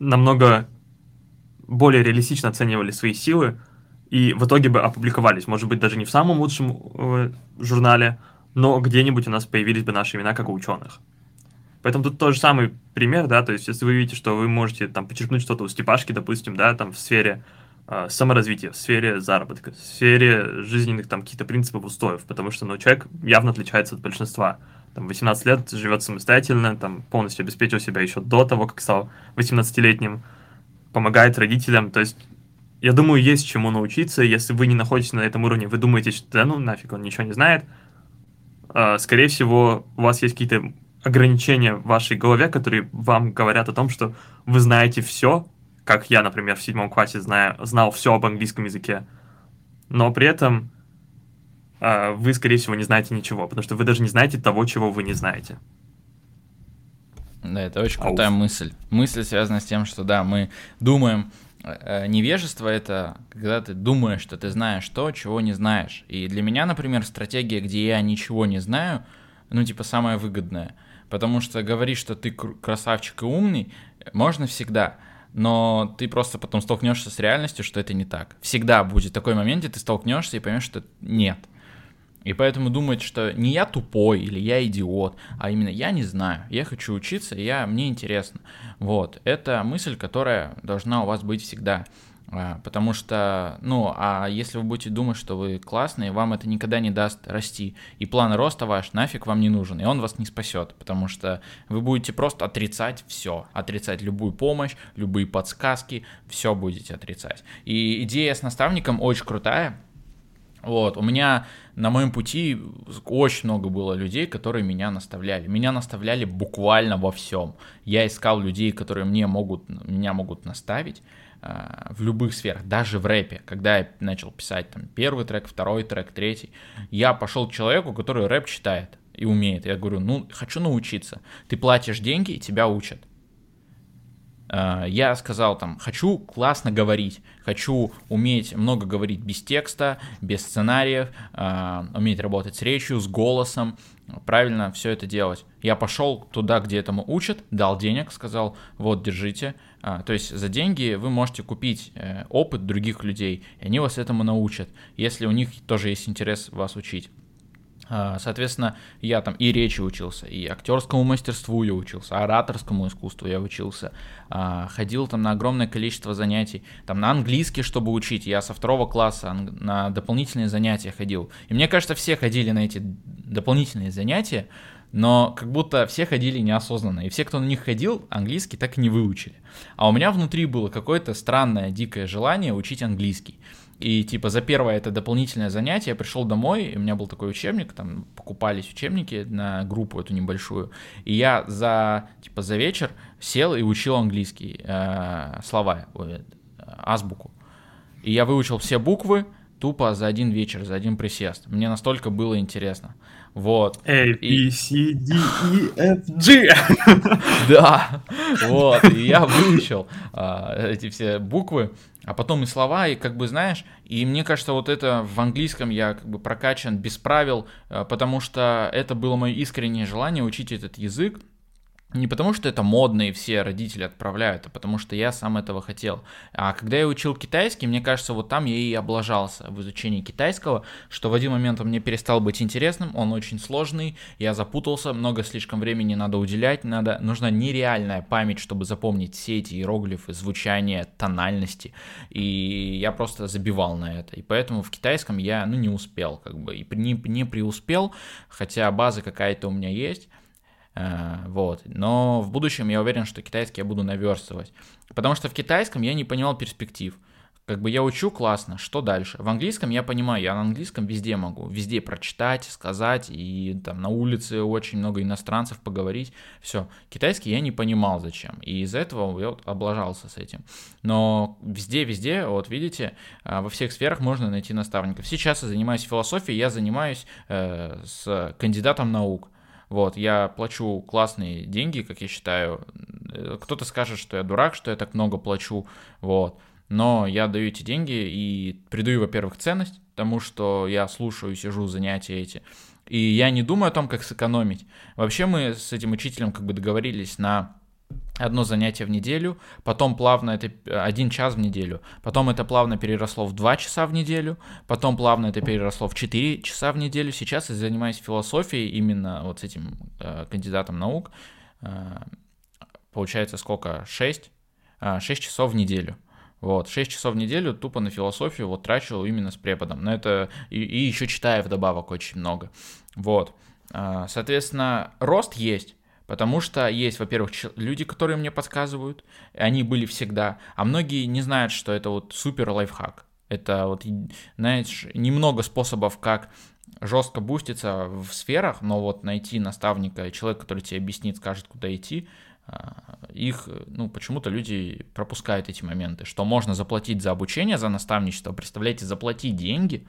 намного более реалистично оценивали свои силы и в итоге бы опубликовались. Может быть, даже не в самом лучшем э, журнале, но где-нибудь у нас появились бы наши имена как у ученых. Поэтому тут тот же самый пример, да, то есть если вы видите, что вы можете там подчеркнуть что-то у Степашки, допустим, да, там в сфере саморазвития, в сфере заработка, в сфере жизненных там каких-то принципов, устоев, потому что, ну, человек явно отличается от большинства. Там 18 лет живет самостоятельно, там полностью обеспечил себя еще до того, как стал 18-летним, помогает родителям, то есть я думаю, есть чему научиться, если вы не находитесь на этом уровне, вы думаете, что да ну нафиг, он ничего не знает, э, скорее всего, у вас есть какие-то ограничения в вашей голове, которые вам говорят о том, что вы знаете все, как я, например, в седьмом классе знаю, знал все об английском языке, но при этом э, вы, скорее всего, не знаете ничего, потому что вы даже не знаете того, чего вы не знаете. Да, это очень крутая Ауф. мысль. Мысль связана с тем, что да, мы думаем, э, невежество это когда ты думаешь, что ты знаешь то, чего не знаешь. И для меня, например, стратегия, где я ничего не знаю, ну, типа, самая выгодная. Потому что говорить, что ты красавчик и умный, можно всегда, но ты просто потом столкнешься с реальностью, что это не так. Всегда будет такой момент, где ты столкнешься и поймешь, что нет. И поэтому думать, что не я тупой или я идиот, а именно я не знаю, я хочу учиться, я, мне интересно. Вот, это мысль, которая должна у вас быть всегда. А, потому что, ну, а если вы будете думать, что вы классные, вам это никогда не даст расти. И план роста ваш нафиг вам не нужен, и он вас не спасет, потому что вы будете просто отрицать все, отрицать любую помощь, любые подсказки, все будете отрицать. И идея с наставником очень крутая. Вот, у меня на моем пути очень много было людей, которые меня наставляли. Меня наставляли буквально во всем. Я искал людей, которые мне могут, меня могут наставить. Э, в любых сферах, даже в рэпе, когда я начал писать там первый трек, второй трек, третий, я пошел к человеку, который рэп читает и умеет. Я говорю, ну, хочу научиться. Ты платишь деньги, и тебя учат. Э, я сказал там, хочу классно говорить, хочу уметь много говорить без текста, без сценариев, э, уметь работать с речью, с голосом, правильно все это делать. Я пошел туда, где этому учат, дал денег, сказал, вот, держите, а, то есть за деньги вы можете купить э, опыт других людей, и они вас этому научат, если у них тоже есть интерес вас учить. А, соответственно, я там и речи учился, и актерскому мастерству я учился, ораторскому искусству я учился, а, ходил там на огромное количество занятий, там на английский, чтобы учить, я со второго класса на дополнительные занятия ходил. И мне кажется, все ходили на эти дополнительные занятия, но как будто все ходили неосознанно, и все, кто на них ходил, английский так и не выучили. А у меня внутри было какое-то странное, дикое желание учить английский. И типа за первое это дополнительное занятие я пришел домой, и у меня был такой учебник, там покупались учебники на группу эту небольшую, и я за типа за вечер сел и учил английский э, слова, э, азбуку. И я выучил все буквы тупо за один вечер, за один присест. Мне настолько было интересно. Вот. A, B, C, D, E, F, G. Да, вот, и я выучил а, эти все буквы, а потом и слова, и как бы, знаешь, и мне кажется, вот это в английском я как бы прокачан без правил, а, потому что это было мое искреннее желание учить этот язык, не потому, что это модно и все родители отправляют, а потому что я сам этого хотел. А когда я учил китайский, мне кажется, вот там я и облажался в изучении китайского, что в один момент он мне перестал быть интересным, он очень сложный, я запутался, много слишком времени надо уделять, надо, нужна нереальная память, чтобы запомнить все эти иероглифы, звучание, тональности, и я просто забивал на это. И поэтому в китайском я, ну, не успел, как бы, и не, не преуспел, хотя база какая-то у меня есть, вот. Но в будущем я уверен, что китайский я буду наверстывать. Потому что в китайском я не понимал перспектив. Как бы я учу классно, что дальше? В английском я понимаю, я на английском везде могу, везде прочитать, сказать, и там на улице очень много иностранцев поговорить, все. Китайский я не понимал зачем, и из-за этого я вот облажался с этим. Но везде-везде, вот видите, э, во всех сферах можно найти наставников. Сейчас я занимаюсь философией, я занимаюсь э, с кандидатом наук. Вот, я плачу классные деньги, как я считаю. Э, кто-то скажет, что я дурак, что я так много плачу, вот. Но я даю эти деньги и придаю, во-первых, ценность тому, что я слушаю, сижу, занятия эти. И я не думаю о том, как сэкономить. Вообще мы с этим учителем как бы договорились на одно занятие в неделю, потом плавно это один час в неделю, потом это плавно переросло в два часа в неделю, потом плавно это переросло в четыре часа в неделю. Сейчас я занимаюсь философией именно вот с этим э, кандидатом наук. Э, получается сколько? Шесть? Э, шесть часов в неделю. Вот, 6 часов в неделю тупо на философию вот трачу именно с преподом. Но это и, и еще читаю вдобавок очень много. Вот. Э, соответственно, рост есть. Потому что есть, во-первых, люди, которые мне подсказывают, они были всегда, а многие не знают, что это вот супер лайфхак. Это вот, знаешь, немного способов, как жестко буститься в сферах, но вот найти наставника, человека, который тебе объяснит, скажет, куда идти, а, их, ну, почему-то люди пропускают эти моменты, что можно заплатить за обучение, за наставничество, представляете, заплатить деньги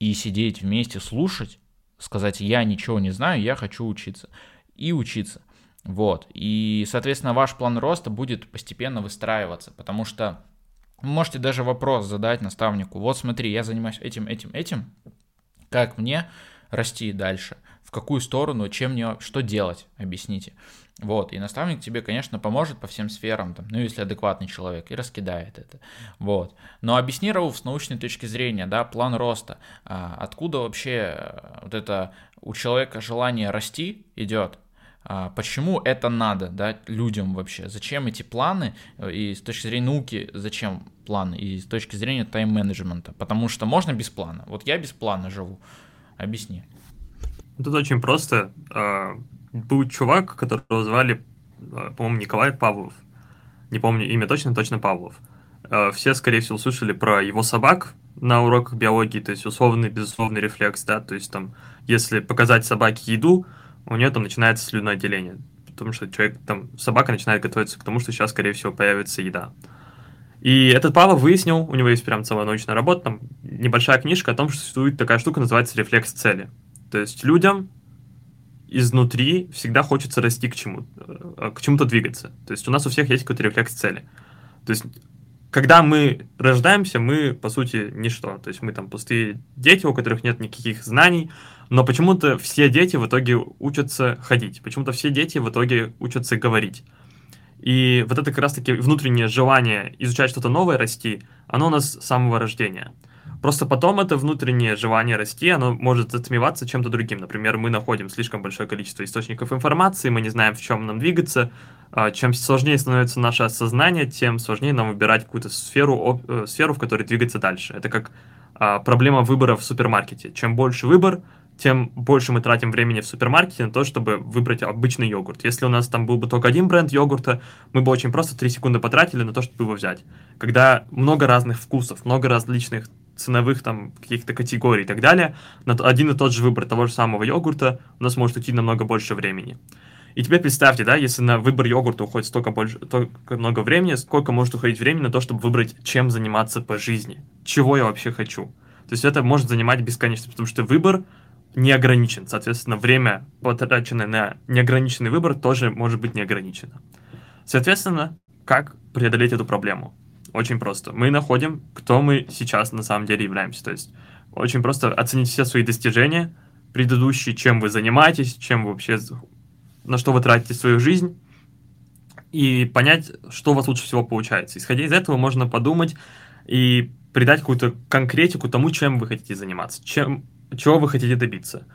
и сидеть вместе, слушать, сказать, я ничего не знаю, я хочу учиться и учиться. Вот. И, соответственно, ваш план роста будет постепенно выстраиваться, потому что вы можете даже вопрос задать наставнику. Вот смотри, я занимаюсь этим, этим, этим. Как мне расти дальше? В какую сторону? Чем мне? Что делать? Объясните. Вот, и наставник тебе, конечно, поможет по всем сферам, там, ну, если адекватный человек, и раскидает это. Вот. Но объясни, Рауф, с научной точки зрения, да, план роста, а, откуда вообще э, вот это у человека желание расти идет, почему это надо, да, людям вообще, зачем эти планы, и с точки зрения науки, зачем планы, и с точки зрения тайм-менеджмента, потому что можно без плана, вот я без плана живу, объясни. Тут очень просто, а, был чувак, которого звали, а, по-моему, Николай Павлов, не помню имя точно, точно Павлов, все, скорее всего, слышали про его собак на уроках биологии, то есть условный, безусловный рефлекс, да, то есть там, если показать собаке еду, у нее там начинается слюноотделение, потому что человек, там, собака начинает готовиться к тому, что сейчас, скорее всего, появится еда. И этот Павлов выяснил, у него есть прям целая научная работа, там небольшая книжка о том, что существует такая штука, называется рефлекс цели. То есть людям изнутри всегда хочется расти к чему э, к чему-то двигаться. То есть у нас у всех есть какой-то рефлекс цели. То есть когда мы рождаемся, мы, по сути, ничто. То есть мы там пустые дети, у которых нет никаких знаний, но почему-то все дети в итоге учатся ходить, почему-то все дети в итоге учатся говорить. И вот это как раз-таки внутреннее желание изучать что-то новое, расти, оно у нас с самого рождения. Просто потом это внутреннее желание расти, оно может затмеваться чем-то другим. Например, мы находим слишком большое количество источников информации, мы не знаем, в чем нам двигаться. А, чем сложнее становится наше осознание, тем сложнее нам выбирать какую-то сферу, э, сферу, в которой двигаться дальше. Это как а, проблема выбора в супермаркете. Чем больше выбор, тем больше мы тратим времени в супермаркете на то, чтобы выбрать обычный йогурт. Если у нас там был бы только один бренд йогурта, мы бы очень просто 3 секунды потратили на то, чтобы его взять. Когда много разных вкусов, много различных ценовых там каких-то категорий и так далее, на один и тот же выбор того же самого йогурта у нас может уйти намного больше времени. И теперь представьте, да, если на выбор йогурта уходит столько, больше, столько много времени, сколько может уходить времени на то, чтобы выбрать, чем заниматься по жизни, чего я вообще хочу. То есть это может занимать бесконечно, потому что выбор не ограничен. Соответственно, время, потраченное на неограниченный выбор, тоже может быть не ограничено. Соответственно, как преодолеть эту проблему? Очень просто. Мы находим, кто мы сейчас на самом деле являемся. То есть очень просто оценить все свои достижения, предыдущие, чем вы занимаетесь, чем вы вообще, на что вы тратите свою жизнь, и понять, что у вас лучше всего получается. Исходя из этого, можно подумать и придать какую-то конкретику тому, чем вы хотите заниматься, чем, чего вы хотите добиться.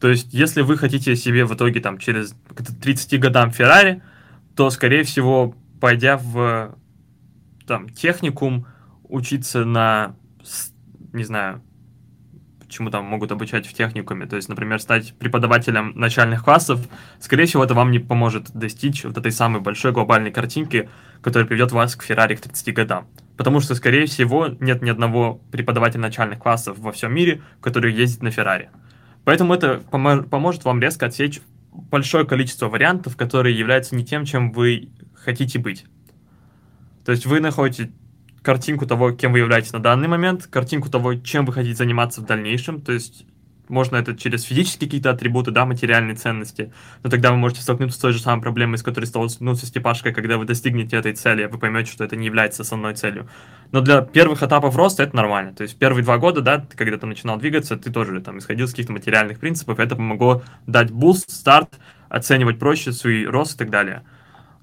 То есть, если вы хотите себе в итоге там через 30 годам Феррари, то, скорее всего, пойдя в там техникум, учиться на, не знаю, чему там могут обучать в техникуме. То есть, например, стать преподавателем начальных классов, скорее всего, это вам не поможет достичь вот этой самой большой глобальной картинки, которая приведет вас к Феррари к 30 годам. Потому что, скорее всего, нет ни одного преподавателя начальных классов во всем мире, который ездит на Феррари. Поэтому это помо- поможет вам резко отсечь большое количество вариантов, которые являются не тем, чем вы хотите быть. То есть вы находите картинку того, кем вы являетесь на данный момент, картинку того, чем вы хотите заниматься в дальнейшем, то есть можно это через физические какие-то атрибуты, да, материальные ценности, но тогда вы можете столкнуться с той же самой проблемой, с которой столкнулся Степашка, когда вы достигнете этой цели, вы поймете, что это не является основной целью. Но для первых этапов роста это нормально. То есть первые два года, да, когда ты начинал двигаться, ты тоже там исходил с каких-то материальных принципов, это помогло дать буст, старт, оценивать проще свой рост и так далее.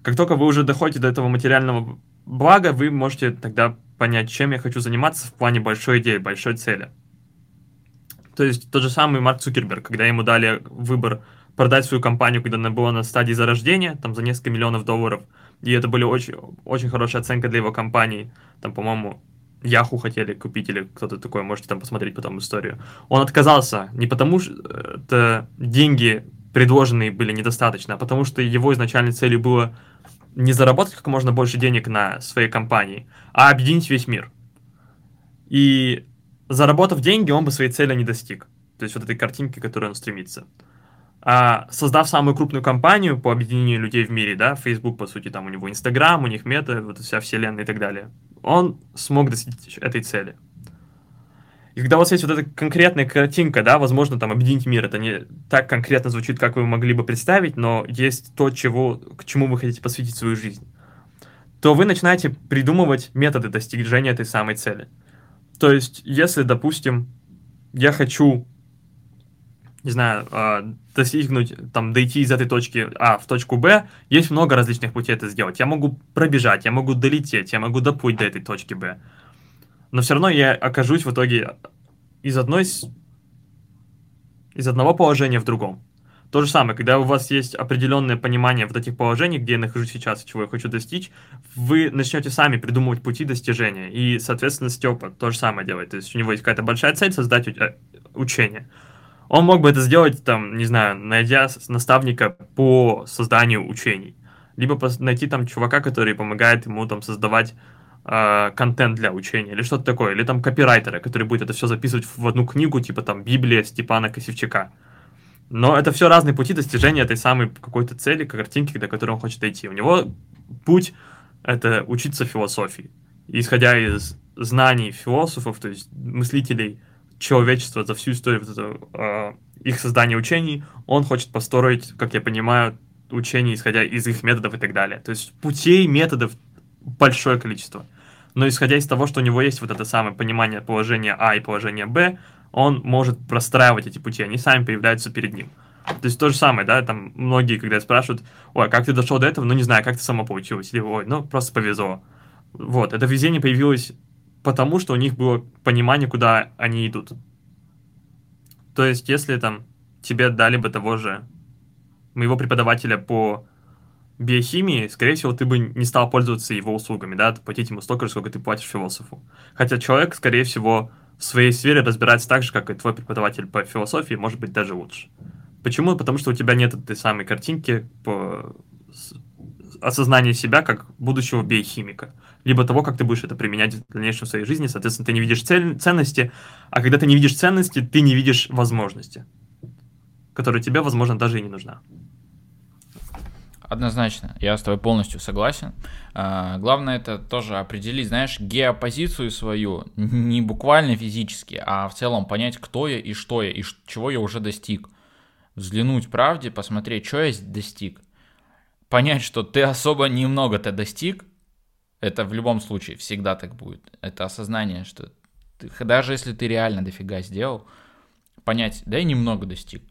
Как только вы уже доходите до этого материального Благо, вы можете тогда понять, чем я хочу заниматься в плане большой идеи, большой цели. То есть тот же самый Марк Цукерберг, когда ему дали выбор продать свою компанию, когда она была на стадии зарождения, там за несколько миллионов долларов, и это были очень, очень хорошая оценка для его компании, там, по-моему, Яху хотели купить или кто-то такой, можете там посмотреть потом историю. Он отказался не потому, что деньги предложенные были недостаточно, а потому что его изначальной целью было не заработать как можно больше денег на своей компании, а объединить весь мир. И заработав деньги, он бы своей цели не достиг. То есть вот этой картинки, к которой он стремится. А создав самую крупную компанию по объединению людей в мире, да, Facebook, по сути, там у него Инстаграм, у них мета, вот вся вселенная и так далее, он смог достичь этой цели. И когда у вас есть вот эта конкретная картинка, да, возможно, там, объединить мир, это не так конкретно звучит, как вы могли бы представить, но есть то, чего, к чему вы хотите посвятить свою жизнь, то вы начинаете придумывать методы достижения этой самой цели. То есть, если, допустим, я хочу, не знаю, а, достигнуть, там, дойти из этой точки А в точку Б, есть много различных путей это сделать. Я могу пробежать, я могу долететь, я могу доплыть до этой точки Б но все равно я окажусь в итоге из одной из одного положения в другом. То же самое, когда у вас есть определенное понимание вот этих положений, где я нахожусь сейчас и чего я хочу достичь, вы начнете сами придумывать пути достижения. И, соответственно, Степа то же самое делает. То есть у него есть какая-то большая цель создать э, учение. Он мог бы это сделать, там, не знаю, найдя наставника по созданию учений. Либо найти там чувака, который помогает ему там создавать э, контент для учения или что-то такое, или там копирайтера, который будет это все записывать в одну книгу, типа там Библия Степана Косевчака. Но это все разные пути достижения этой самой какой-то цели, картинки, до которой он хочет дойти. У него путь — это учиться философии. Исходя из знаний философов, то есть мыслителей человечества за всю историю вот этого, э, их создания учений, он хочет построить, как я понимаю, учения, исходя из их методов и так далее. То есть путей, методов большое количество но исходя из того, что у него есть вот это самое понимание положения А и положения Б, он может простраивать эти пути, они сами появляются перед ним. То есть то же самое, да, там многие, когда спрашивают, ой, как ты дошел до этого, ну не знаю, как ты само получилось, или ой, ну просто повезло. Вот, это везение появилось потому, что у них было понимание, куда они идут. То есть, если там тебе дали бы того же моего преподавателя по биохимии, скорее всего, ты бы не стал пользоваться его услугами, да, платить ему столько же, сколько ты платишь философу. Хотя человек, скорее всего, в своей сфере разбирается так же, как и твой преподаватель по философии, может быть, даже лучше. Почему? Потому что у тебя нет этой самой картинки по осознанию себя как будущего биохимика, либо того, как ты будешь это применять в дальнейшем в своей жизни. Соответственно, ты не видишь цель, ценности, а когда ты не видишь ценности, ты не видишь возможности, которая тебе, возможно, даже и не нужна. Однозначно, я с тобой полностью согласен. А, главное это тоже определить, знаешь, геопозицию свою, не буквально физически, а в целом понять, кто я и что я, и чего я уже достиг. Взглянуть правде, посмотреть, что я достиг. Понять, что ты особо немного-то достиг, это в любом случае всегда так будет. Это осознание, что ты, даже если ты реально дофига сделал, понять, да я немного достиг.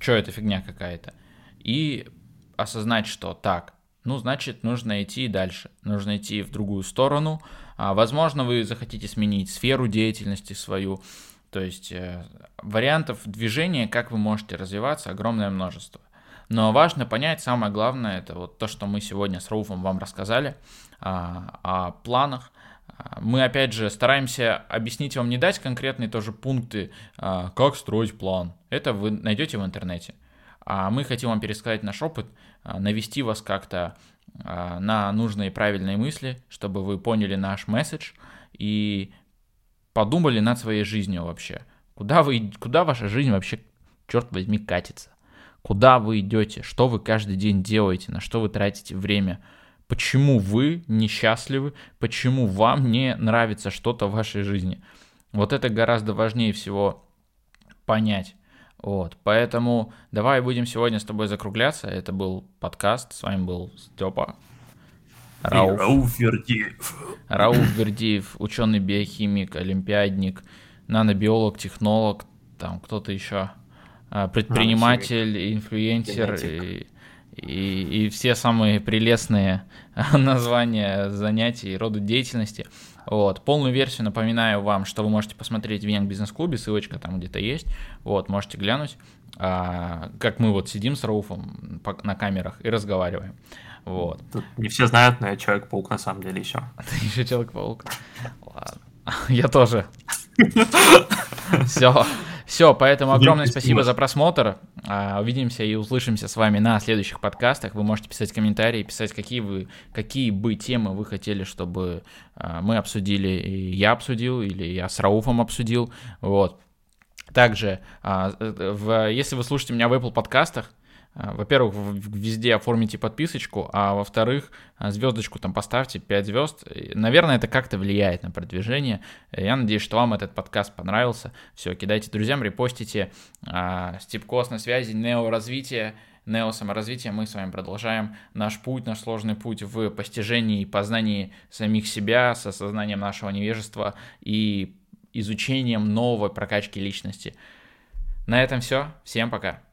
Что это фигня какая-то. И осознать, что так, ну, значит, нужно идти дальше, нужно идти в другую сторону. А, возможно, вы захотите сменить сферу деятельности свою, то есть э, вариантов движения, как вы можете развиваться, огромное множество. Но важно понять, самое главное, это вот то, что мы сегодня с Рауфом вам рассказали а, о планах. А, мы, опять же, стараемся объяснить вам, не дать конкретные тоже пункты, как строить план. Это вы найдете в интернете. А мы хотим вам пересказать наш опыт, а, навести вас как-то а, на нужные правильные мысли, чтобы вы поняли наш месседж и подумали над своей жизнью вообще. Куда, вы, куда ваша жизнь вообще, черт возьми, катится? Куда вы идете? Что вы каждый день делаете? На что вы тратите время? Почему вы несчастливы? Почему вам не нравится что-то в вашей жизни? Вот это гораздо важнее всего понять. Вот, поэтому давай будем сегодня с тобой закругляться. Это был подкаст, с вами был Степа. Рауф. Рауф Вердиев. Рауф Вердиев, ученый-биохимик, олимпиадник, нанобиолог, технолог, там кто-то еще, а, предприниматель, инфлюенсер и, и, и все самые прелестные названия занятий и рода деятельности. Вот. Полную версию напоминаю вам, что вы можете посмотреть в Young Бизнес Клубе, ссылочка там где-то есть. Вот, можете глянуть, а, как мы вот сидим с Рауфом на камерах и разговариваем. Вот. Тут не все знают, но я Человек-паук на самом деле еще. Ты еще Человек-паук? Ладно. Я тоже. Все. Все, поэтому огромное спасибо за просмотр. А, увидимся и услышимся с вами на следующих подкастах. Вы можете писать комментарии, писать, какие, вы, какие бы темы вы хотели, чтобы а, мы обсудили, и я обсудил, или я с Рауфом обсудил. Вот. Также, а, э, если вы слушаете меня в Apple подкастах, во-первых, везде оформите подписочку, а во-вторых, а, звездочку там поставьте 5 звезд. Наверное, это как-то влияет на продвижение. Я надеюсь, что вам этот подкаст понравился. Все, кидайте друзьям, репостите. А, Степкос на связи, Нео развитие. Нео саморазвитие, мы с вами продолжаем наш путь, наш сложный путь в постижении и познании самих себя, с осознанием нашего невежества и изучением новой прокачки личности. На этом все. Всем пока.